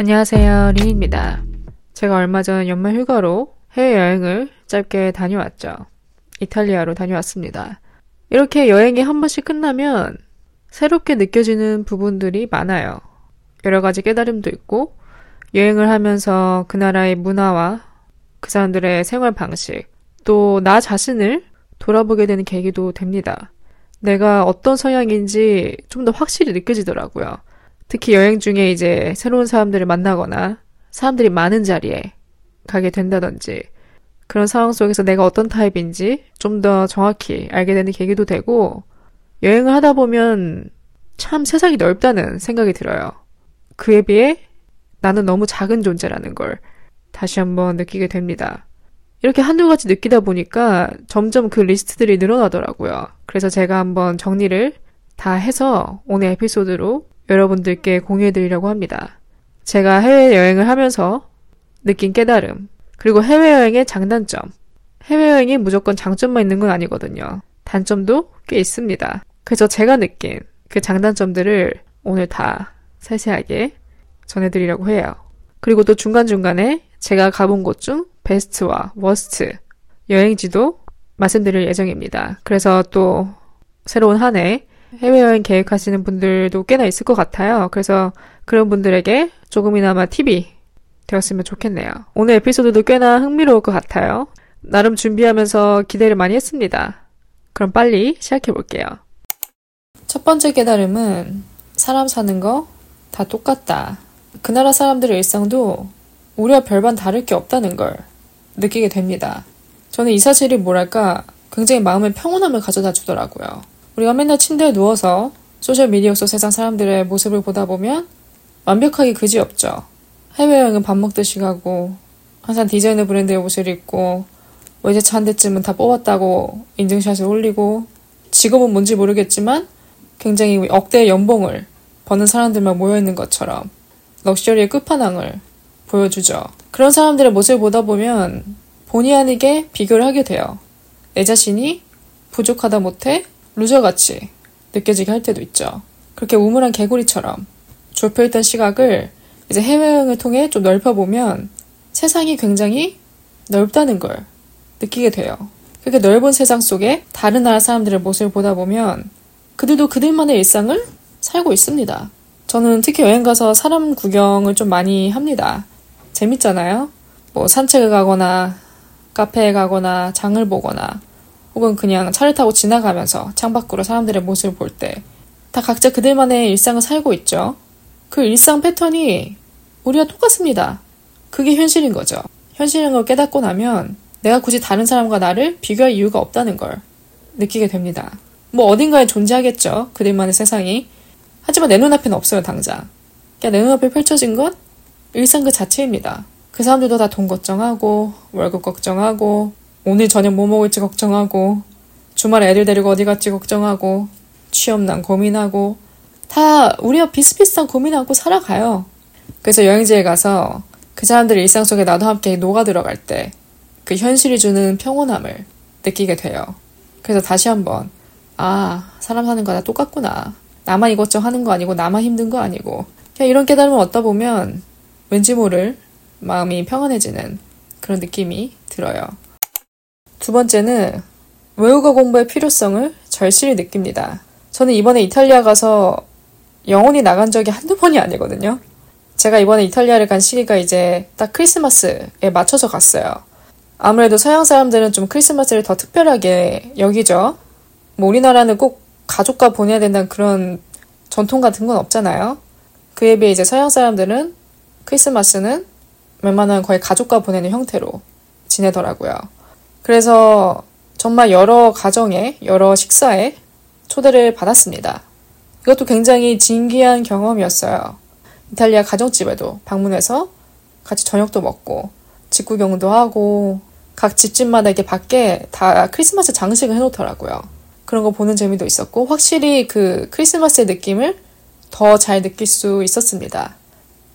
안녕하세요. 린입니다. 제가 얼마 전 연말 휴가로 해외여행을 짧게 다녀왔죠. 이탈리아로 다녀왔습니다. 이렇게 여행이 한 번씩 끝나면 새롭게 느껴지는 부분들이 많아요. 여러 가지 깨달음도 있고, 여행을 하면서 그 나라의 문화와 그 사람들의 생활 방식, 또 나 자신을 돌아보게 되는 계기도 됩니다. 내가 어떤 성향인지 좀 더 확실히 느껴지더라고요. 특히 여행 중에 이제 새로운 사람들을 만나거나 사람들이 많은 자리에 가게 된다든지 그런 상황 속에서 내가 어떤 타입인지 좀 더 정확히 알게 되는 계기도 되고 여행을 하다 보면 참 세상이 넓다는 생각이 들어요. 그에 비해 나는 너무 작은 존재라는 걸 다시 한번 느끼게 됩니다. 이렇게 한두 가지 느끼다 보니까 점점 그 리스트들이 늘어나더라고요. 그래서 제가 한번 정리를 다 해서 오늘 에피소드로 여러분들께 공유해 드리려고 합니다. 제가 해외여행을 하면서 느낀 깨달음, 그리고 해외여행의 장단점. 해외여행이 무조건 장점만 있는 건 아니거든요. 단점도 꽤 있습니다. 그래서 제가 느낀 그 장단점들을 오늘 다 세세하게 전해드리려고 해요. 그리고 또 중간중간에 제가 가본 곳 중 베스트와 워스트 여행지도 말씀드릴 예정입니다. 그래서 또 새로운 한 해 해외여행 계획하시는 분들도 꽤나 있을 것 같아요. 그래서 그런 분들에게 조금이나마 팁이 되었으면 좋겠네요. 오늘 에피소드도 꽤나 흥미로울 것 같아요. 나름 준비하면서 기대를 많이 했습니다. 그럼 빨리 시작해 볼게요. 첫 번째 깨달음은 사람 사는 거 다 똑같다. 그 나라 사람들의 일상도 우리와 별반 다를 게 없다는 걸 느끼게 됩니다. 저는 이 사실이 뭐랄까 굉장히 마음의 평온함을 가져다 주더라고요. 우리가 맨날 침대에 누워서 소셜미디어 속 세상 사람들의 모습을 보다 보면 완벽하게 그지없죠. 해외여행은 밥 먹듯이 가고 항상 디자이너 브랜드의 옷을 입고 외제차 한 대쯤은 다 뽑았다고 인증샷을 올리고 직업은 뭔지 모르겠지만 굉장히 억대의 연봉을 버는 사람들만 모여있는 것처럼 럭셔리의 끝판왕을 보여주죠. 그런 사람들의 모습을 보다 보면 본의 아니게 비교를 하게 돼요. 내 자신이 부족하다 못해 루저같이 느껴지게 할 때도 있죠. 그렇게 우물한 개구리처럼 좁혀있던 시각을 이제 해외여행을 통해 좀 넓혀보면 세상이 굉장히 넓다는 걸 느끼게 돼요. 그렇게 넓은 세상 속에 다른 나라 사람들의 모습을 보다 보면 그들도 그들만의 일상을 살고 있습니다. 저는 특히 여행 가서 사람 구경을 좀 많이 합니다. 재밌잖아요? 뭐 산책을 가거나 카페에 가거나 장을 보거나 혹은 그냥 차를 타고 지나가면서 창밖으로 사람들의 모습을 볼 때 다 각자 그들만의 일상을 살고 있죠. 그 일상 패턴이 우리와 똑같습니다. 그게 현실인 거죠. 현실인 걸 깨닫고 나면 내가 굳이 다른 사람과 나를 비교할 이유가 없다는 걸 느끼게 됩니다. 뭐 어딘가에 존재하겠죠. 그들만의 세상이. 하지만 내 눈앞에는 없어요, 당장. 그냥 내 눈앞에 펼쳐진 건 일상 그 자체입니다. 그 사람들도 다 돈 걱정하고, 월급 걱정하고, 오늘 저녁 뭐 먹을지 걱정하고, 주말에 애들 데리고 어디 갈지 걱정하고, 취업난 고민하고, 다 우리와 비슷비슷한 고민하고 살아가요. 그래서 여행지에 가서 그 사람들의 일상 속에 나도 함께 녹아 들어갈 때 그 현실이 주는 평온함을 느끼게 돼요. 그래서 다시 한번, 아, 사람 사는 거 다 똑같구나. 나만 이것저것 하는 거 아니고, 나만 힘든 거 아니고. 그냥 이런 깨달음을 얻다 보면 왠지 모를 마음이 평안해지는 그런 느낌이 들어요. 두 번째는 외국어 공부의 필요성을 절실히 느낍니다. 저는 이번에 이탈리아 가서 영혼이 나간 적이 한두 번이 아니거든요. 제가 이번에 이탈리아를 간 시기가 이제 딱 크리스마스에 맞춰서 갔어요. 아무래도 서양 사람들은 좀 크리스마스를 더 특별하게 여기죠. 뭐 우리나라는 꼭 가족과 보내야 된다는 그런 전통 같은 건 없잖아요. 그에 비해 이제 서양 사람들은 크리스마스는 웬만하면 거의 가족과 보내는 형태로 지내더라고요. 그래서 정말 여러 가정에, 여러 식사에 초대를 받았습니다. 이것도 굉장히 진기한 경험이었어요. 이탈리아 가정집에도 방문해서 같이 저녁도 먹고, 집 구경도 하고, 각 집집마다 이렇게 밖에 다 크리스마스 장식을 해놓더라고요. 그런 거 보는 재미도 있었고, 확실히 그 크리스마스의 느낌을 더 잘 느낄 수 있었습니다.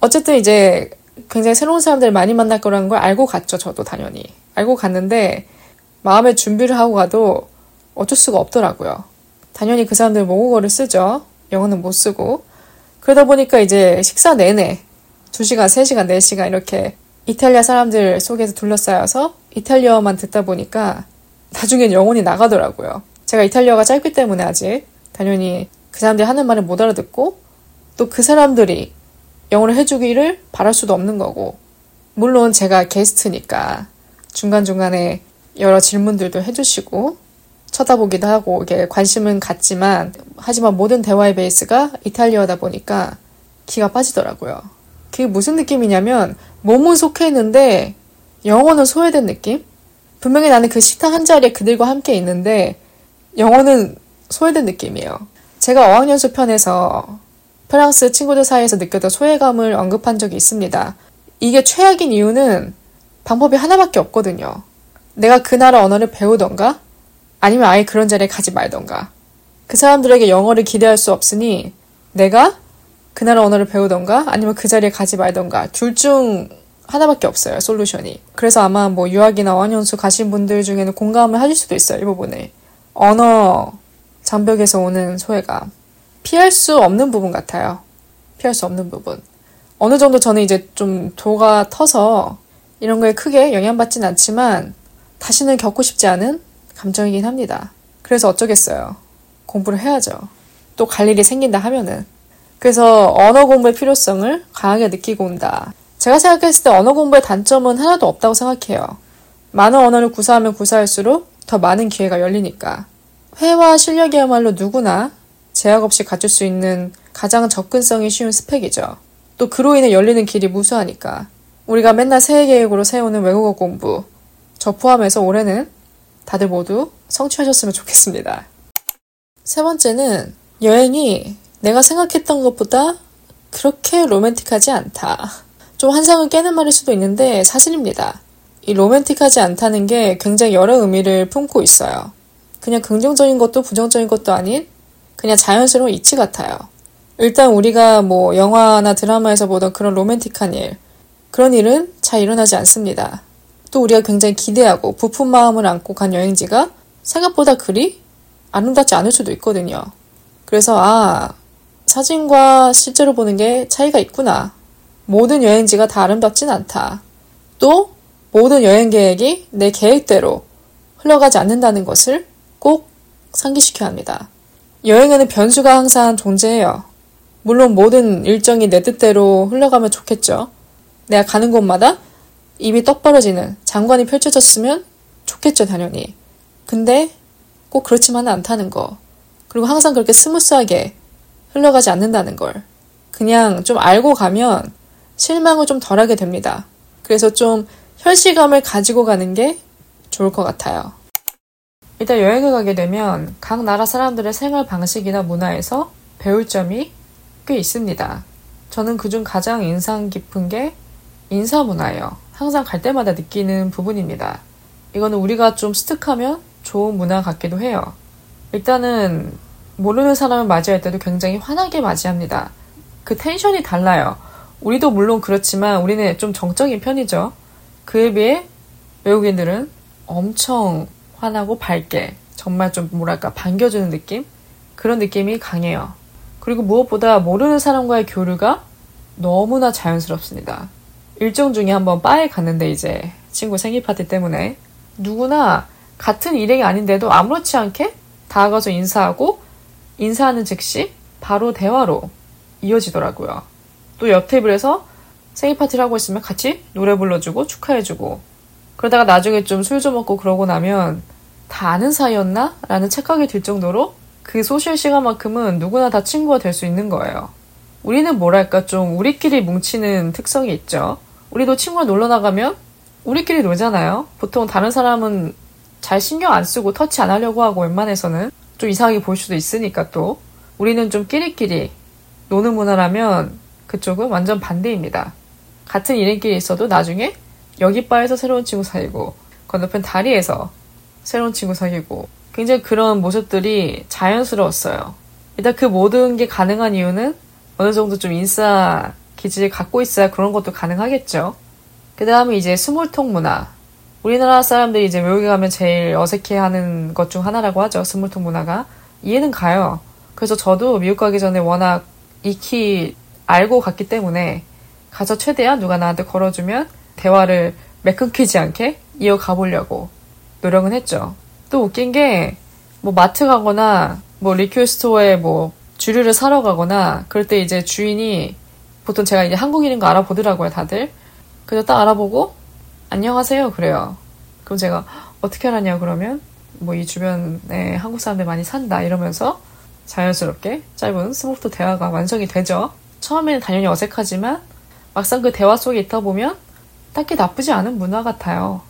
어쨌든 이제 굉장히 새로운 사람들을 많이 만날 거라는 걸 알고 갔죠, 저도 당연히. 알고 갔는데, 마음의 준비를 하고 가도 어쩔 수가 없더라고요. 당연히 그 사람들 모국어를 쓰죠. 영어는 못 쓰고. 그러다 보니까 이제 식사 내내 2시간, 3시간, 4시간 이렇게 이탈리아 사람들 속에서 둘러싸여서 이탈리아어만 듣다 보니까 나중엔 영혼이 나가더라고요. 제가 이탈리아가 짧기 때문에 아직 당연히 그 사람들이 하는 말을 못 알아듣고 또 그 사람들이 영어를 해주기를 바랄 수도 없는 거고 물론 제가 게스트니까 중간중간에 여러 질문들도 해주시고 쳐다보기도 하고 이게 관심은 갖지만 하지만 모든 대화의 베이스가 이탈리아다 보니까 기가 빠지더라고요. 그게 무슨 느낌이냐면 몸은 속해 있는데 영어는 소외된 느낌? 분명히 나는 그 식탁 한 자리에 그들과 함께 있는데 영어는 소외된 느낌이에요. 제가 어학연수 편에서 프랑스 친구들 사이에서 느꼈던 소외감을 언급한 적이 있습니다. 이게 최악인 이유는 방법이 하나밖에 없거든요. 내가 그 나라 언어를 배우던가? 아니면 아예 그런 자리에 가지 말던가. 그 사람들에게 영어를 기대할 수 없으니 내가 그 나라 언어를 배우던가? 아니면 그 자리에 가지 말던가? 둘 중 하나밖에 없어요 솔루션이. 그래서 아마 뭐 유학이나 어학연수 가신 분들 중에는 공감을 하실 수도 있어요 이 부분에 언어 장벽에서 오는 소외감. 피할 수 없는 부분 같아요. 피할 수 없는 부분. 어느 정도 저는 이제 좀 도가 터서 이런 거에 크게 영향받진 않지만 다시는 겪고 싶지 않은 감정이긴 합니다 그래서 어쩌겠어요 공부를 해야죠 또 갈 일이 생긴다 하면은 그래서 언어 공부의 필요성을 강하게 느끼고 온다. 제가 생각했을 때 언어 공부의 단점은 하나도 없다고 생각해요. 많은 언어를 구사하면 구사할수록 더 많은 기회가 열리니까. 회화 실력이야말로 누구나 제약 없이 갖출 수 있는 가장 접근성이 쉬운 스펙이죠. 또 그로 인해 열리는 길이 무수하니까. 우리가 맨날 새해 계획으로 세우는 외국어 공부. 저 포함해서 올해는 다들 모두 성취하셨으면 좋겠습니다. 세 번째는 여행이 내가 생각했던 것보다 그렇게 로맨틱하지 않다. 좀 환상을 깨는 말일 수도 있는데 사실입니다. 이 로맨틱하지 않다는 게 굉장히 여러 의미를 품고 있어요. 그냥 긍정적인 것도 부정적인 것도 아닌 그냥 자연스러운 이치 같아요. 일단 우리가 뭐 영화나 드라마에서 보던 그런 로맨틱한 일, 그런 일은 잘 일어나지 않습니다. 또 우리가 굉장히 기대하고 부푼 마음을 안고 간 여행지가 생각보다 그리 아름답지 않을 수도 있거든요. 그래서 아, 사진과 실제로 보는 게 차이가 있구나. 모든 여행지가 다 아름답진 않다. 또 모든 여행 계획이 내 계획대로 흘러가지 않는다는 것을 꼭 상기시켜야 합니다. 여행에는 변수가 항상 존재해요. 물론 모든 일정이 내 뜻대로 흘러가면 좋겠죠. 내가 가는 곳마다 입이 떡 벌어지는 장관이 펼쳐졌으면 좋겠죠, 당연히. 근데 꼭 그렇지만은 않다는 거. 그리고 항상 그렇게 smooth하게 흘러가지 않는다는 걸 그냥 좀 알고 가면 실망을 좀 덜하게 됩니다. 그래서 좀 현실감을 가지고 가는 게 좋을 것 같아요. 일단 여행을 가게 되면 각 나라 사람들의 생활 방식이나 문화에서 배울 점이 꽤 있습니다. 저는 그중 가장 인상 깊은 게 인사 문화예요. 항상 갈 때마다 느끼는 부분입니다. 이거는 우리가 좀 스틱하면 좋은 문화 같기도 해요. 일단은 모르는 사람을 맞이할 때도 굉장히 환하게 맞이합니다. 그 텐션이 달라요. 우리도 물론 그렇지만 우리는 좀 정적인 편이죠. 그에 비해 외국인들은 엄청 환하고 밝게 정말 좀 뭐랄까 반겨주는 느낌? 그런 느낌이 강해요. 그리고 무엇보다 모르는 사람과의 교류가 너무나 자연스럽습니다. 일정 중에 한번 바에 갔는데 이제 친구 생일 파티 때문에 누구나 같은 일행이 아닌데도 아무렇지 않게 다가가서 인사하고 인사하는 즉시 바로 대화로 이어지더라고요. 또 옆 테이블에서 생일 파티를 하고 있으면 같이 노래 불러주고 축하해주고 그러다가 나중에 좀 술좀 먹고 그러고 나면 다 아는 사이였나? 라는 착각이 들 정도로 그 소셜 시간만큼은 누구나 다 친구가 될 수 있는 거예요. 우리는 뭐랄까 좀 우리끼리 뭉치는 특성이 있죠. 우리도 친구가 놀러 나가면 우리끼리 놀잖아요. 보통 다른 사람은 잘 신경 안 쓰고 터치 안 하려고 하고 웬만해서는 좀 이상하게 보일 수도 있으니까 또 우리는 좀 끼리끼리 노는 문화라면 그쪽은 완전 반대입니다. 같은 일행끼리 있어도 나중에 여기 바에서 새로운 친구 사귀고 건너편 다리에서 새로운 친구 사귀고 굉장히 그런 모습들이 자연스러웠어요. 일단 그 모든 게 가능한 이유는 어느 정도 좀 인싸 기질을 갖고 있어야 그런 것도 가능하겠죠. 그 다음에 이제 small talk 문화. 우리나라 사람들이 이제 외국에 가면 제일 어색해하는 것 중 하나라고 하죠. small talk 문화가 이해는 가요. 그래서 저도 미국 가기 전에 워낙 익히 알고 갔기 때문에 가서 최대한 누가 나한테 걸어주면 대화를 맥 끊기지 않게 이어가 보려고 노력은 했죠. 또 웃긴 게 뭐 마트 가거나 뭐 liquor store에 뭐 주류를 사러 가거나 그럴 때 이제 주인이 보통 제가 이제 한국인인 거 알아보더라고요, 다들. 그래서 딱 알아보고 안녕하세요 그래요. 그럼 제가 어떻게 알았냐 그러면 뭐 이 주변에 한국 사람들 많이 산다 이러면서 자연스럽게 짧은 small talk 대화가 완성이 되죠. 처음에는 당연히 어색하지만 막상 그 대화 속에 있다 보면 딱히 나쁘지 않은 문화 같아요.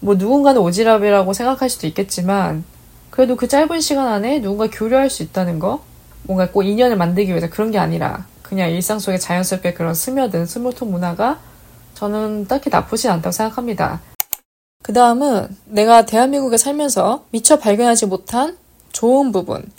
뭐 누군가는 오지랖이라고 생각할 수도 있겠지만 그래도 그 짧은 시간 안에 누군가 교류할 수 있다는 거 뭔가 꼭 인연을 만들기 위해서 그런 게 아니라 그냥 일상 속에 자연스럽게 그런 스며든 small talk 문화가 저는 딱히 나쁘지 않다고 생각합니다. 그 다음은 내가 대한민국에 살면서 미처 발견하지 못한 좋은 부분을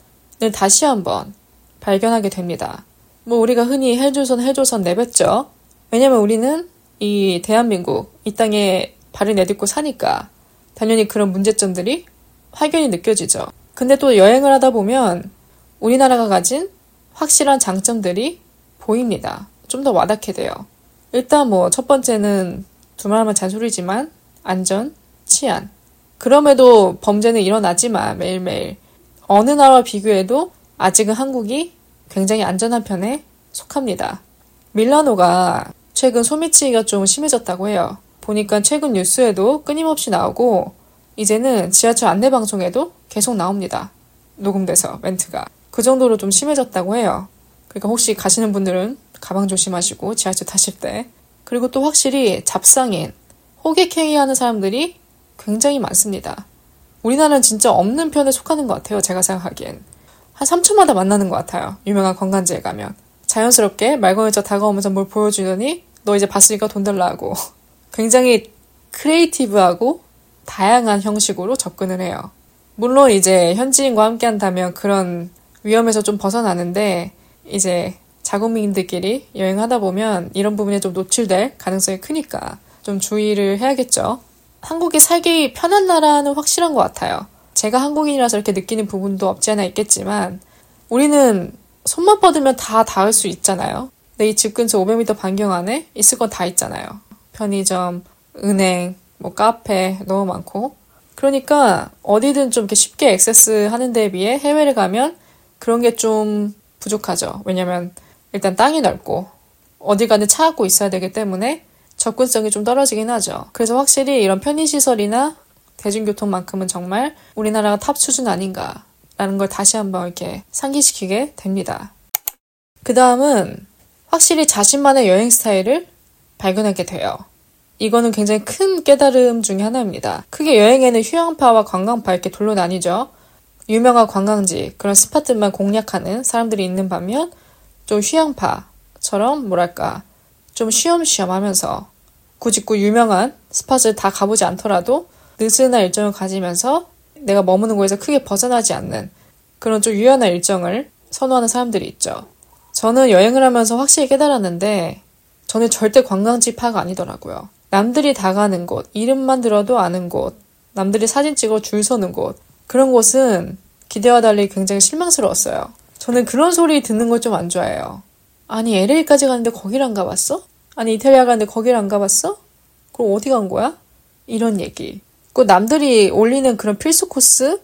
다시 한번 발견하게 됩니다. 뭐 우리가 흔히 헬조선 헬조선 내뱉죠. 왜냐면 우리는 이 대한민국 이 땅에 발을 내딛고 사니까 당연히 그런 문제점들이 확연히 느껴지죠. 근데 또 여행을 하다 보면 우리나라가 가진 확실한 장점들이 보입니다. 좀 더 와닿게 돼요. 일단 뭐 첫 번째는 두말하면 잔소리지만 안전, 치안. 그럼에도 범죄는 일어나지만 매일매일 어느 나라와 비교해도 아직은 한국이 굉장히 안전한 편에 속합니다. 밀라노가 최근 소매치기가 좀 심해졌다고 해요. 보니까 최근 뉴스에도 끊임없이 나오고 이제는 지하철 안내 방송에도 계속 나옵니다. 녹음돼서 멘트가 그 정도로 좀 심해졌다고 해요. 그러니까 혹시 가시는 분들은 가방 조심하시고 지하철 타실 때 그리고 또 확실히 잡상인 호객행위하는 사람들이 굉장히 많습니다. 우리나라는 진짜 없는 편에 속하는 것 같아요. 제가 생각하기엔 한 3초마다 만나는 것 같아요. 유명한 관광지에 가면 자연스럽게 말 걸면서 다가오면서 뭘 보여주더니 너 이제 봤으니까 돈 달라 고 굉장히 크리에이티브하고 다양한 형식으로 접근을 해요. 물론 이제 현지인과 함께 한다면 그런 위험에서 좀 벗어나는데 이제 자국민들끼리 여행하다 보면 이런 부분에 좀 노출될 가능성이 크니까 좀 주의를 해야겠죠. 한국이 살기 편한 나라는 확실한 것 같아요. 제가 한국인이라서 이렇게 느끼는 부분도 없지 않아 있겠지만 우리는 손만 뻗으면 다 닿을 수 있잖아요. 내이집 근처 500m 반경 안에 있을 건 다 있잖아요. 편의점, 은행, 뭐 카페 너무 많고. 그러니까 어디든 좀 이렇게 쉽게 액세스 하는 데에 비해 해외를 가면 그런 게 좀 부족하죠. 왜냐면 일단 땅이 넓고 어디 가든 차 갖고 있어야 되기 때문에 접근성이 좀 떨어지긴 하죠. 그래서 확실히 이런 편의시설이나 대중교통만큼은 정말 우리나라가 top 수준 아닌가라는 걸 다시 한번 이렇게 상기시키게 됩니다. 그 다음은 확실히 자신만의 여행 스타일을 발견하게 돼요. 이거는 굉장히 큰 깨달음 중의 하나입니다. 크게 여행에는 휴양파와 관광파 이렇게 둘로 나뉘죠. 유명한 관광지, 그런 spot들만 공략하는 사람들이 있는 반면 좀 휴양파처럼 뭐랄까 좀 쉬엄쉬엄 하면서 굳이 그 유명한 스팟을 다 가보지 않더라도 느슨한 일정을 가지면서 내가 머무는 곳에서 크게 벗어나지 않는 그런 좀 유연한 일정을 선호하는 사람들이 있죠. 저는 여행을 하면서 확실히 깨달았는데 저는 절대 관광지 파가 아니더라고요. 남들이 다 가는 곳, 이름만 들어도 아는 곳, 남들이 사진 찍어 줄 서는 곳, 그런 곳은 기대와 달리 굉장히 실망스러웠어요. 저는 그런 소리 듣는 걸 좀 안 좋아해요. 아니, LA까지 가는데 거기를 안 가봤어? 아니, 이탈리아 가는데 거기를 안 가봤어? 그럼 어디 간 거야? 이런 얘기. 그 남들이 올리는 그런 필수 코스?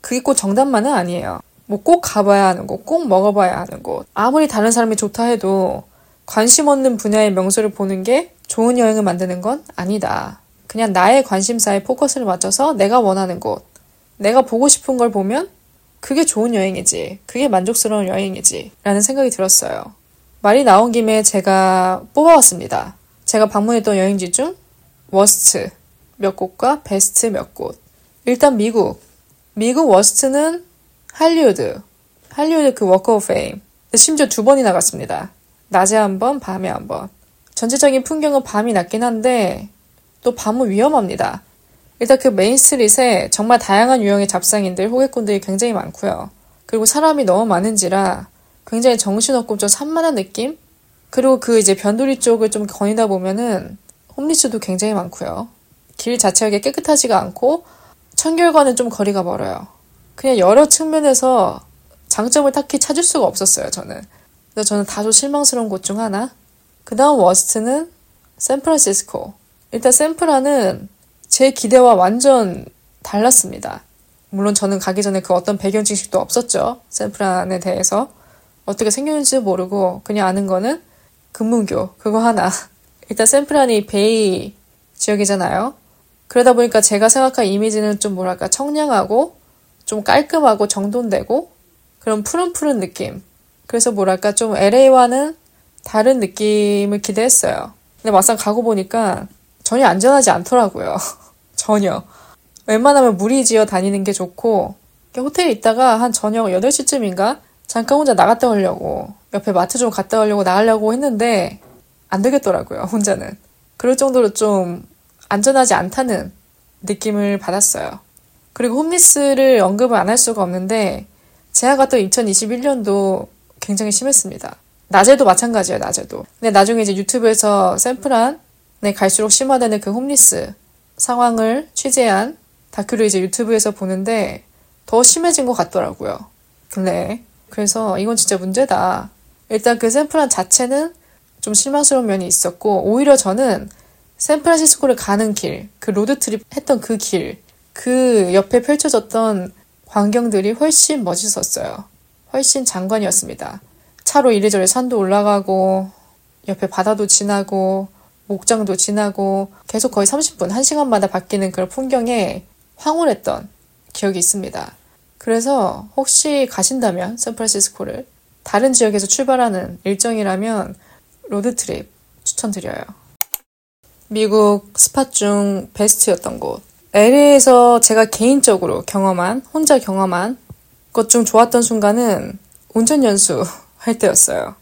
그게 꼭 정답만은 아니에요. 뭐 꼭 가봐야 하는 곳, 꼭 먹어봐야 하는 곳. 아무리 다른 사람이 좋다 해도 관심 없는 분야의 명소를 보는 게 좋은 여행을 만드는 건 아니다. 그냥 나의 관심사에 포커스를 맞춰서 내가 원하는 곳, 내가 보고 싶은 걸 보면 그게 좋은 여행이지. 그게 만족스러운 여행이지. 라는 생각이 들었어요. 말이 나온 김에 제가 뽑아왔습니다. 제가 방문했던 여행지 중 worst 몇 곳과 베스트 몇 곳. 일단 미국. 미국 worst는 할리우드. 할리우드 그 Walk of Fame. 심지어 두 번이나 갔습니다. 낮에 한 번, 밤에 한 번. 전체적인 풍경은 밤이 낫긴 한데 또 밤은 위험합니다. 일단 그 main street에 정말 다양한 유형의 잡상인들, 호객꾼들이 굉장히 많고요. 그리고 사람이 너무 많은지라 굉장히 정신없고 좀 산만한 느낌? 그리고 그 이제 변두리 쪽을 좀 거닐다 보면은 homeless도 굉장히 많고요. 길 자체가 깨끗하지가 않고 청결과는 좀 거리가 멀어요. 그냥 여러 측면에서 장점을 딱히 찾을 수가 없었어요, 저는. 그래서 저는 다소 실망스러운 곳 중 하나. 그 다음 worst는 샌프란시스코. 일단 샌프란은 제 기대와 완전 달랐습니다. 물론 저는 가기 전에 그 어떤 배경 지식도 없었죠. 샌프란에 대해서. 어떻게 생겼는지 모르고 그냥 아는 거는 금문교 그거 하나. 일단 샌프란이 베이 지역이잖아요. 그러다 보니까 제가 생각한 이미지는 좀 뭐랄까 청량하고 좀 깔끔하고 정돈되고 그런 푸른푸른 느낌. 그래서 뭐랄까 좀 LA와는 다른 느낌을 기대했어요. 근데 막상 가고 보니까 전혀 안전하지 않더라고요. 전혀. 웬만하면 무리 지어 다니는 게 좋고 호텔에 있다가 한 저녁 8시쯤인가 잠깐 혼자 나갔다 오려고 옆에 마트 좀 갔다 오려고 나가려고 했는데 안 되겠더라고요. 혼자는. 그럴 정도로 좀 안전하지 않다는 느낌을 받았어요. 그리고 홈리스를 언급을 안 할 수가 없는데 제가 갔던 2021년도 굉장히 심했습니다. 낮에도 마찬가지예요, 낮에도. 근데 나중에 이제 유튜브에서 샌프란에 갈수록 심화되는 그 homeless 상황을 취재한 다큐를 이제 유튜브에서 보는데 더 심해진 것 같더라고요. 근데 그래서 이건 진짜 문제다. 일단 그 샌프란 자체는 좀 실망스러운 면이 있었고 오히려 저는 샌프란시스코를 가는 길, 그 road trip 했던 그 길, 그 옆에 펼쳐졌던 광경들이 훨씬 멋있었어요. 훨씬 장관이었습니다. 차로 이리저리 산도 올라가고, 옆에 바다도 지나고, 목장도 지나고, 계속 거의 30분, 1시간마다 바뀌는 그런 풍경에 황홀했던 기억이 있습니다. 그래서 혹시 가신다면, 샌프란시스코를, 다른 지역에서 출발하는 일정이라면, 로드트립 추천드려요. 미국 스팟 중 베스트였던 곳. LA에서 제가 개인적으로 경험한, 혼자 경험한 것 중 좋았던 순간은 운전 연수 할 때였어요.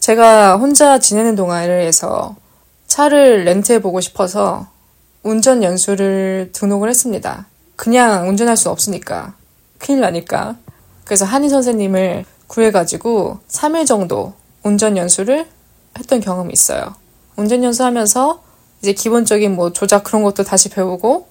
제가 혼자 지내는 동안 LA에서 차를 렌트해 보고 싶어서 운전 연수를 등록을 했습니다. 그냥 운전할 수 없으니까. 큰일 나니까. 그래서 한희 선생님을 구해가지고 3일 정도 운전 연수를 했던 경험이 있어요. 운전 연수하면서 이제 기본적인 뭐 조작 그런 것도 다시 배우고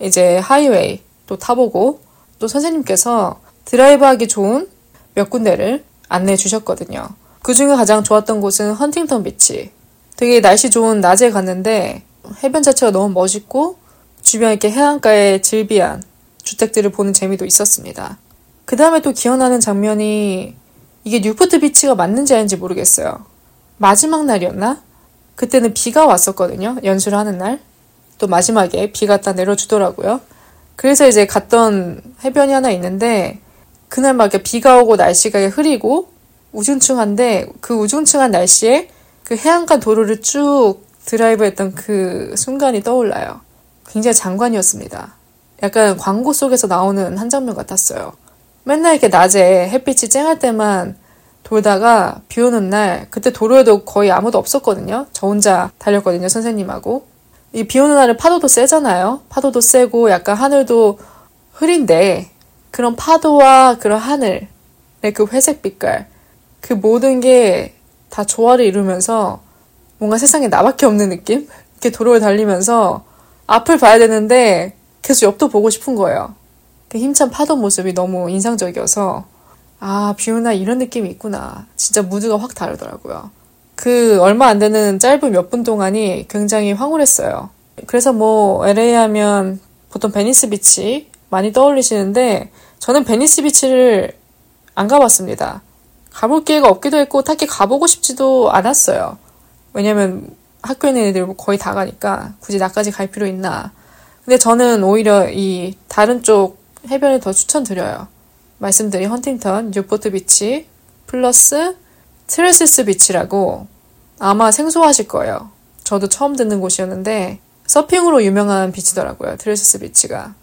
이제 하이웨이 또 타보고 또 선생님께서 드라이브하기 좋은 몇 군데를 안내해 주셨거든요. 그 중에 가장 좋았던 곳은 헌팅턴 비치. 되게 날씨 좋은 낮에 갔는데 해변 자체가 너무 멋있고 주변 이렇게 해안가의 질비한 주택들을 보는 재미도 있었습니다. 그 다음에 또 기억나는 장면이 이게 뉴포트 비치가 맞는지 아닌지 모르겠어요. 마지막 날이었나? 그때는 비가 왔었거든요. 연수를 하는 날. 또 마지막에 비가 딱 내려주더라고요. 그래서 이제 갔던 해변이 하나 있는데 그날 막 비가 오고 날씨가 흐리고 우중충한데 그 우중충한 날씨에 그 해안가 도로를 쭉 드라이브 했던 그 순간이 떠올라요. 굉장히 장관이었습니다. 약간 광고 속에서 나오는 한 장면 같았어요. 맨날 이렇게 낮에 햇빛이 쨍할 때만 돌다가 비 오는 날 그때 도로에도 거의 아무도 없었거든요. 저 혼자 달렸거든요, 선생님하고. 이 비 오는 날은 파도도 세잖아요. 파도도 세고 약간 하늘도 흐린데 그런 파도와 그런 하늘의 그 회색 빛깔 그 모든 게 다 조화를 이루면서 뭔가 세상에 나밖에 없는 느낌? 이렇게 도로를 달리면서 앞을 봐야 되는데 계속 옆도 보고 싶은 거예요. 그 힘찬 파도 모습이 너무 인상적이어서 아, 비 온 날 이런 느낌이 있구나. 진짜 무드가 확 다르더라고요. 그 얼마 안 되는 짧은 몇 분 동안이 굉장히 황홀했어요. 그래서 뭐 LA 하면 보통 베니스 비치 많이 떠올리시는데 저는 베니스 비치를 안 가봤습니다. 가볼 기회가 없기도 했고 딱히 가보고 싶지도 않았어요. 왜냐면 학교에 있는 애들 거의 다 가니까 굳이 나까지 갈 필요 있나. 근데 저는 오히려 이 다른 쪽 해변을 더 추천드려요. 말씀드린 헌팅턴, 뉴포트 비치, 플러스 트레슬스 비치라고 아마 생소하실 거예요. 저도 처음 듣는 곳이었는데 서핑으로 유명한 beach더라고요. 트레슬스 비치가.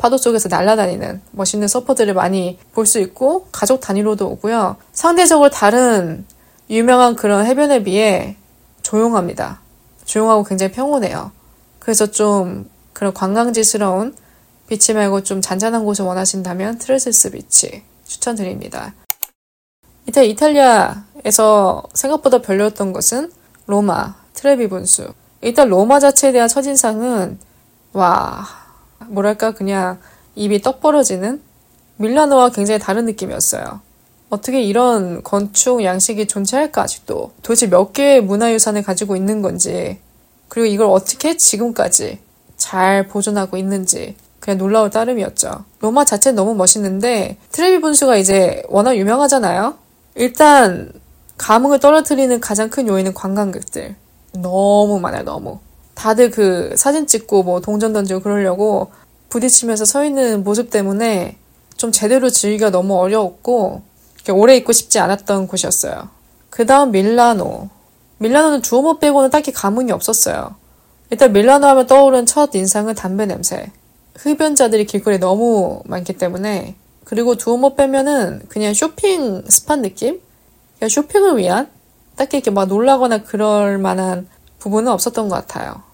파도 속에서 날아다니는 멋있는 서퍼들을 많이 볼 수 있고 가족 단위로도 오고요. 상대적으로 다른 유명한 그런 해변에 비해 조용합니다. 조용하고 굉장히 평온해요. 그래서 좀 그런 관광지스러운 beach 말고 좀 잔잔한 곳을 원하신다면 트레슬스 비치 추천드립니다. 이탈 이탈리아에서 생각보다 별로였던 것은 로마, 트레비 분수. 일단 로마 자체에 대한 첫인상은 와 뭐랄까 그냥 입이 떡 벌어지는 밀라노와 굉장히 다른 느낌이었어요. 어떻게 이런 건축 양식이 존재할까 아직도 도대체 몇 개의 문화유산을 가지고 있는 건지 그리고 이걸 어떻게 지금까지 잘 보존하고 있는지 그냥 놀라울 따름이었죠. 로마 자체는 너무 멋있는데 트레비 분수가 이제 워낙 유명하잖아요. 일단 감흥을 떨어뜨리는 가장 큰 요인은 관광객들. 너무 많아요, 너무. 다들 그 사진 찍고 뭐 동전 던지고 그러려고 부딪히면서 서 있는 모습 때문에 좀 제대로 즐기기가 너무 어려웠고 오래 있고 싶지 않았던 곳이었어요. 그 다음 밀라노. 밀라노는 두오모 빼고는 딱히 감흥이 없었어요. 일단 밀라노 하면 떠오른 첫 인상은 담배 냄새. 흡연자들이 길거리에 너무 많기 때문에 그리고 두오모 빼면은 그냥 쇼핑 스팟 느낌? 그냥 쇼핑을 위한 딱히 이렇게 막 놀라거나 그럴 만한 부분은 없었던 것 같아요.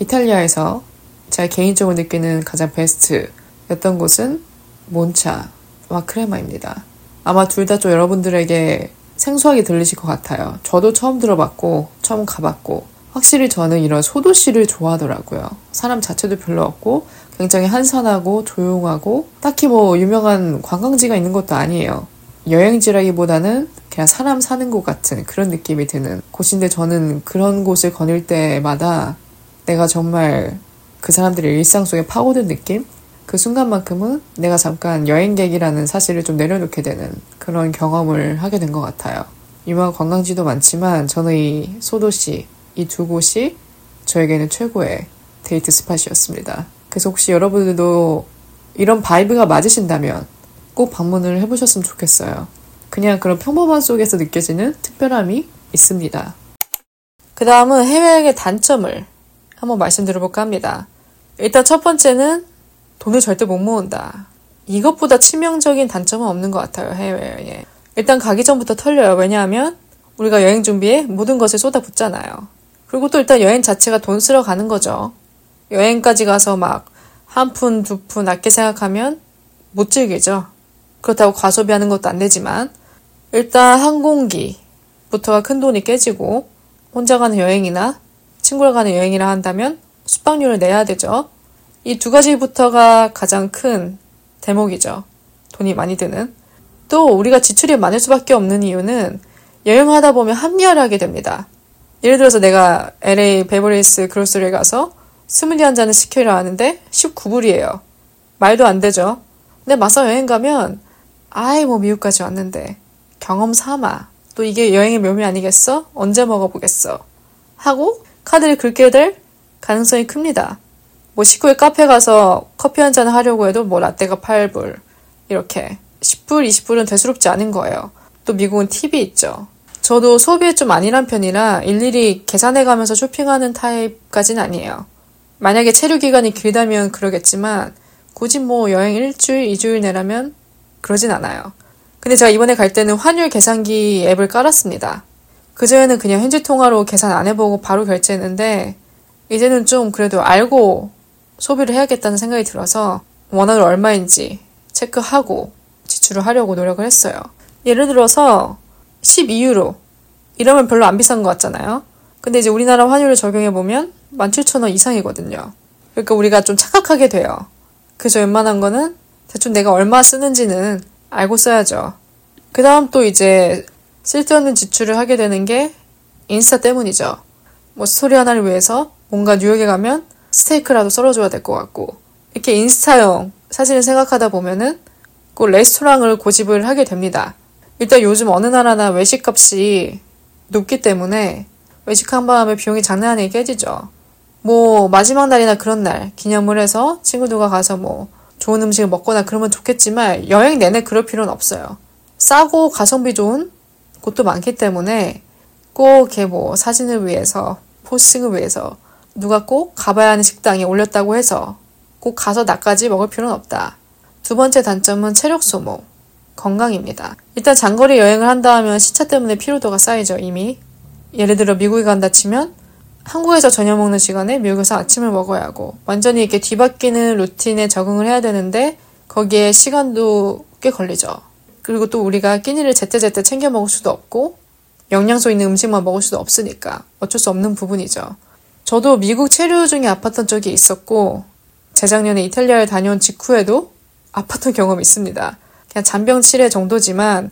이탈리아에서 제가 개인적으로 느끼는 가장 베스트였던 곳은 몬차 와 크레마입니다. 아마 둘 다 좀 여러분들에게 생소하게 들리실 것 같아요. 저도 처음 들어봤고, 처음 가봤고, 확실히 저는 이런 소도시를 좋아하더라고요. 사람 자체도 별로 없고, 굉장히 한산하고, 조용하고, 딱히 뭐 유명한 관광지가 있는 것도 아니에요. 여행지라기보다는 그냥 사람 사는 곳 같은 그런 느낌이 드는 곳인데 저는 그런 곳을 거닐 때마다 내가 정말 그 사람들의 일상 속에 파고든 느낌? 그 순간만큼은 내가 잠깐 여행객이라는 사실을 좀 내려놓게 되는 그런 경험을 하게 된 것 같아요. 유명한 관광지도 많지만 저는 이 소도시, 이 두 곳이 저에게는 최고의 데이트 spot이었습니다. 그래서 혹시 여러분들도 이런 vibe가 맞으신다면 꼭 방문을 해보셨으면 좋겠어요. 그냥 그런 평범한 속에서 느껴지는 특별함이 있습니다. 그 다음은 해외여행의 단점을 한번 말씀드려볼까 합니다. 일단 첫 번째는 돈을 절대 못 모은다. 이것보다 치명적인 단점은 없는 것 같아요, 해외여행에. 일단 가기 전부터 털려요. 왜냐하면 우리가 여행 준비에 모든 것을 쏟아붓잖아요. 그리고 또 일단 여행 자체가 돈 쓰러 가는 거죠. 여행까지 가서 막 한 푼, 두 푼 아껴 생각하면 못 즐기죠. 그렇다고 과소비하는 것도 안 되지만 일단 항공기부터가 큰 돈이 깨지고 혼자 가는 여행이나 친구랑 가는 여행이라 한다면 숙박료를 내야 되죠. 이 두 가지부터가 가장 큰 대목이죠. 돈이 많이 드는. 또 우리가 지출이 많을 수밖에 없는 이유는 여행하다 보면 합리화를 하게 됩니다. 예를 들어서 내가 LA 베버리스 그로스를 가서 스무디 한 잔을 시키려 하는데 19불이에요. 말도 안 되죠. 근데 막상 여행 가면 아이 뭐 미국까지 왔는데 경험 삼아 또 이게 여행의 묘미 아니겠어? 언제 먹어보겠어? 하고 카드를 긁게 될 가능성이 큽니다. 뭐 식구의 카페 가서 커피 한 잔 하려고 해도 뭐 라떼가 8불 이렇게 10불, 20불은 대수롭지 않은 거예요. 또 미국은 팁이 있죠. 저도 소비에 좀 안일한 편이라 일일이 계산해 가면서 쇼핑하는 타입까지는 아니에요. 만약에 체류 기간이 길다면 그러겠지만 굳이 뭐 여행 일주일, 이주일 내라면 그러진 않아요. 근데 제가 이번에 갈 때는 환율 계산기 앱을 깔았습니다. 그전에는 그냥 현지 통화로 계산 안 해보고 바로 결제했는데 이제는 좀 그래도 알고 소비를 해야겠다는 생각이 들어서 원화를 얼마인지 체크하고 지출을 하려고 노력을 했어요. 예를 들어서 12유로 이러면 별로 안 비싼 것 같잖아요. 근데 이제 우리나라 환율을 적용해보면 17,000원 이상이거든요. 그러니까 우리가 좀 착각하게 돼요. 그래서 웬만한 거는 대충 내가 얼마 쓰는지는 알고 써야죠. 그 다음 또 이제 쓸데없는 지출을 하게 되는 게 인스타 때문이죠. 뭐 스토리 하나를 위해서 뭔가 뉴욕에 가면 스테이크라도 썰어줘야 될 것 같고 이렇게 인스타용 사진을 생각하다 보면은 꼭 레스토랑을 고집을 하게 됩니다. 일단 요즘 어느 나라나 외식값이 높기 때문에 외식 한번 하면 비용이 장난 아니게 깨지죠. 뭐 마지막 날이나 그런 날 기념을 해서 친구들과 가서 뭐 좋은 음식을 먹거나 그러면 좋겠지만 여행 내내 그럴 필요는 없어요. 싸고 가성비 좋은 곳도 많기 때문에 꼭 이렇게 뭐 사진을 위해서 포스팅을 위해서 누가 꼭 가봐야 하는 식당에 올렸다고 해서 꼭 가서 나까지 먹을 필요는 없다. 두 번째 단점은 체력 소모, 건강입니다. 일단 장거리 여행을 한다 하면 시차 때문에 피로도가 쌓이죠, 이미. 예를 들어 미국에 간다 치면 한국에서 저녁 먹는 시간에 미국에서 아침을 먹어야 하고 완전히 이렇게 뒤바뀌는 루틴에 적응을 해야 되는데 거기에 시간도 꽤 걸리죠. 그리고 또 우리가 끼니를 제때제때 챙겨 먹을 수도 없고 영양소 있는 음식만 먹을 수도 없으니까 어쩔 수 없는 부분이죠. 저도 미국 체류 중에 아팠던 적이 있었고 재작년에 이탈리아를 다녀온 직후에도 아팠던 경험이 있습니다. 그냥 잔병 치레 정도지만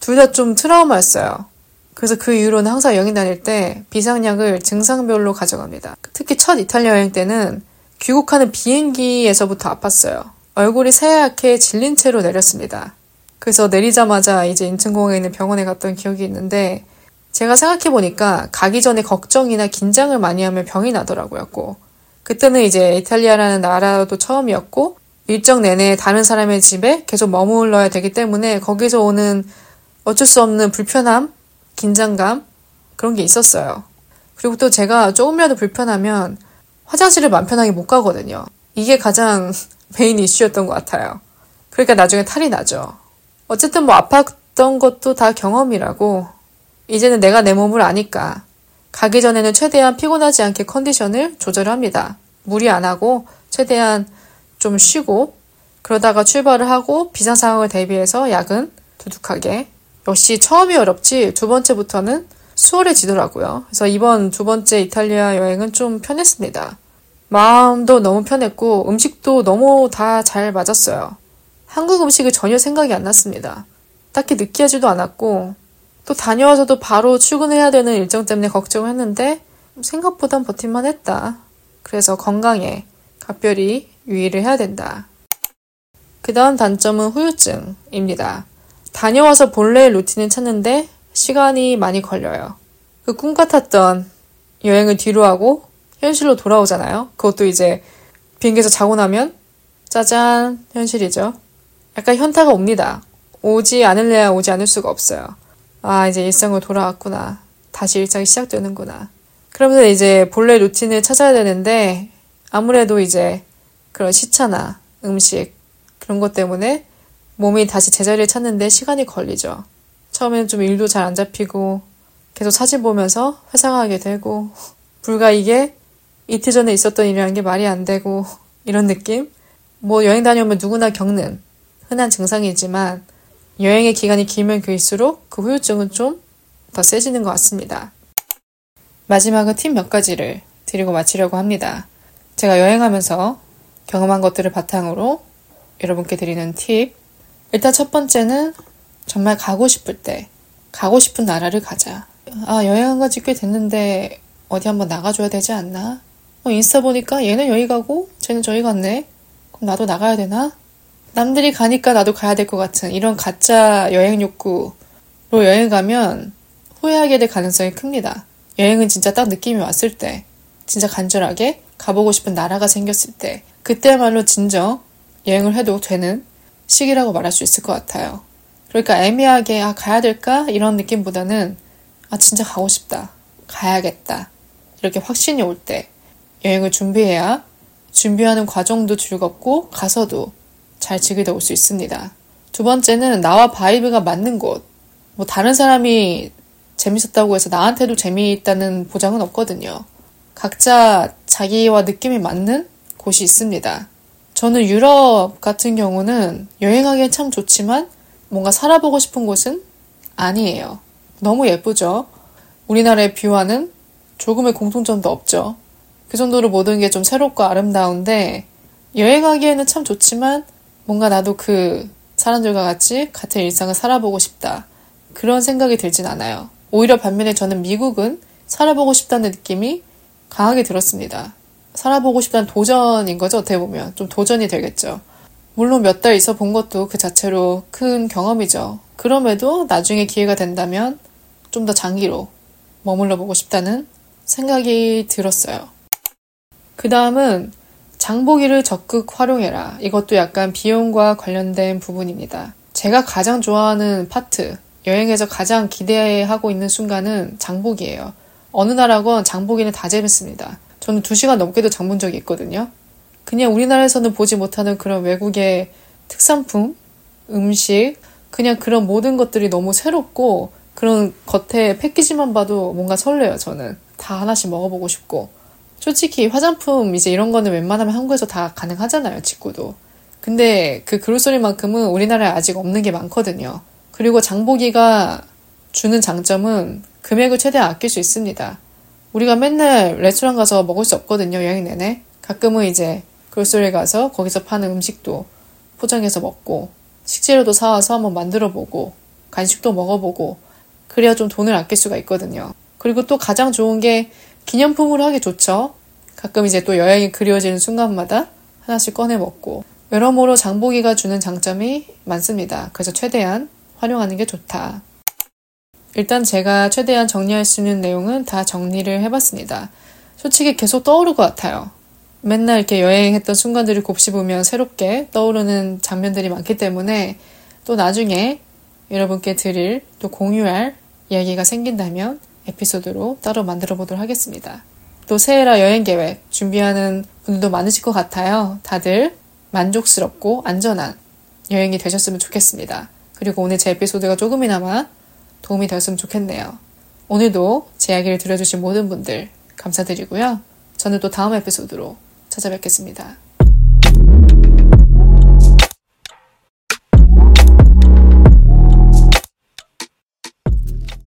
둘 다 좀 트라우마였어요. 그래서 그 이후로는 항상 여행 다닐 때 비상약을 증상별로 가져갑니다. 특히 첫 이탈리아 여행 때는 귀국하는 비행기에서부터 아팠어요. 얼굴이 새하얗게 질린 채로 내렸습니다. 그래서 내리자마자 이제 인천공항에 있는 병원에 갔던 기억이 있는데 제가 생각해보니까 가기 전에 걱정이나 긴장을 많이 하면 병이 나더라고요. 꼭. 그때는 이제 이탈리아라는 나라도 처음이었고 일정 내내 다른 사람의 집에 계속 머물러야 되기 때문에 거기서 오는 어쩔 수 없는 불편함, 긴장감 그런 게 있었어요. 그리고 또 제가 조금이라도 불편하면 화장실을 맘 편하게 못 가거든요. 이게 가장 메인 이슈였던 것 같아요. 그러니까 나중에 탈이 나죠. 어쨌든 뭐 아팠던 것도 다 경험이라고 이제는 내가 내 몸을 아니까 가기 전에는 최대한 피곤하지 않게 컨디션을 조절합니다. 무리 안 하고 최대한 좀 쉬고 그러다가 출발을 하고 비상 상황을 대비해서 약은 두둑하게 역시 처음이 어렵지 두 번째부터는 수월해지더라고요. 그래서 이번 두 번째 이탈리아 여행은 좀 편했습니다. 마음도 너무 편했고 음식도 너무 다 잘 맞았어요. 한국 음식이 전혀 생각이 안 났습니다. 딱히 느끼하지도 않았고 또 다녀와서도 바로 출근해야 되는 일정 때문에 걱정을 했는데 생각보단 버틸만 했다. 그래서 건강에 각별히 유의를 해야 된다. 그 다음 단점은 후유증입니다. 다녀와서 본래의 루틴을 찾는데 시간이 많이 걸려요. 그 꿈 같았던 여행을 뒤로 하고 현실로 돌아오잖아요. 그것도 이제 비행기에서 자고 나면 짜잔 현실이죠. 약간 현타가 옵니다. 오지 않을래야 오지 않을 수가 없어요. 아 이제 일상으로 돌아왔구나. 다시 일상이 시작되는구나. 그러면서 이제 본래 루틴을 찾아야 되는데 아무래도 이제 그런 시차나 음식 그런 것 때문에 몸이 다시 제자리를 찾는데 시간이 걸리죠. 처음에는 좀 일도 잘 안 잡히고 계속 사진 보면서 회상하게 되고 불과 이게 이틀 전에 있었던 일이라는 게 말이 안 되고 이런 느낌? 뭐 여행 다녀오면 누구나 겪는 흔한 증상이지만 여행의 기간이 길면 길수록 그 후유증은 좀 더 세지는 것 같습니다. 마지막은 팁 몇 가지를 드리고 마치려고 합니다. 제가 여행하면서 경험한 것들을 바탕으로 여러분께 드리는 팁. 일단 첫 번째는 정말 가고 싶을 때, 가고 싶은 나라를 가자. 아, 여행한 거지 꽤 됐는데 어디 한번 나가줘야 되지 않나? 어, 인스타 보니까 얘는 여기 가고 쟤는 저기 갔네. 그럼 나도 나가야 되나? 남들이 가니까 나도 가야 될 것 같은 이런 가짜 여행 욕구로 여행 가면 후회하게 될 가능성이 큽니다. 여행은 진짜 딱 느낌이 왔을 때, 진짜 간절하게 가보고 싶은 나라가 생겼을 때, 그때야말로 진정 여행을 해도 되는 시기라고 말할 수 있을 것 같아요. 그러니까 애매하게, 아, 가야 될까? 이런 느낌보다는, 아, 진짜 가고 싶다. 가야겠다. 이렇게 확신이 올 때, 여행을 준비해야 준비하는 과정도 즐겁고, 가서도 잘 즐기다 올 수 있습니다. 두 번째는 나와 vibe가 맞는 곳. 뭐 다른 사람이 재밌었다고 해서 나한테도 재미있다는 보장은 없거든요. 각자 자기와 느낌이 맞는 곳이 있습니다. 저는 유럽 같은 경우는 여행하기엔 참 좋지만 뭔가 살아보고 싶은 곳은 아니에요. 너무 예쁘죠? 우리나라의 뷰와는 조금의 공통점도 없죠. 그 정도로 모든 게 좀 새롭고 아름다운데 여행하기에는 참 좋지만 뭔가 나도 그 사람들과 같이 같은 일상을 살아보고 싶다. 그런 생각이 들진 않아요. 오히려 반면에 저는 미국은 살아보고 싶다는 느낌이 강하게 들었습니다. 살아보고 싶다는 도전인 거죠, 어떻게 보면. 좀 도전이 되겠죠. 물론 몇 달 있어 본 것도 그 자체로 큰 경험이죠. 그럼에도 나중에 기회가 된다면 좀 더 장기로 머물러 보고 싶다는 생각이 들었어요. 그 다음은 장보기를 적극 활용해라. 이것도 약간 비용과 관련된 부분입니다. 제가 가장 좋아하는 파트, 여행에서 가장 기대하고 있는 순간은 장보기예요. 어느 나라건 장보기는 다 재밌습니다. 저는 2시간 넘게도 장본 적이 있거든요. 그냥 우리나라에서는 보지 못하는 그런 외국의 특산품, 음식, 그냥 그런 모든 것들이 너무 새롭고 그런 겉에 패키지만 봐도 뭔가 설레요, 저는. 다 하나씩 먹어보고 싶고. 솔직히 화장품 이제 이런 거는 웬만하면 한국에서 다 가능하잖아요, 직구도. 근데 그 그로소리만큼은 우리나라에 아직 없는 게 많거든요. 그리고 장보기가 주는 장점은 금액을 최대한 아낄 수 있습니다. 우리가 맨날 레스토랑 가서 먹을 수 없거든요, 여행 내내. 가끔은 이제 그로소리 가서 거기서 파는 음식도 포장해서 먹고 식재료도 사와서 한번 만들어 보고 간식도 먹어보고 그래야 좀 돈을 아낄 수가 있거든요. 그리고 또 가장 좋은 게 기념품으로 하기 좋죠. 가끔 이제 또 여행이 그리워지는 순간마다 하나씩 꺼내 먹고 여러모로 장보기가 주는 장점이 많습니다. 그래서 최대한 활용하는 게 좋다. 일단 제가 최대한 정리할 수 있는 내용은 다 정리를 해봤습니다. 솔직히 계속 떠오를 것 같아요. 맨날 이렇게 여행했던 순간들을 곱씹으면 새롭게 떠오르는 장면들이 많기 때문에 또 나중에 여러분께 드릴 또 공유할 이야기가 생긴다면 에피소드로 따로 만들어 보도록 하겠습니다. 또 새해라 여행 계획 준비하는 분들도 많으실 것 같아요. 다들 만족스럽고 안전한 여행이 되셨으면 좋겠습니다. 그리고 오늘 제 에피소드가 조금이나마 도움이 되었으면 좋겠네요. 오늘도 제 이야기를 들어주신 모든 분들 감사드리고요. 저는 또 다음 에피소드로 찾아뵙겠습니다.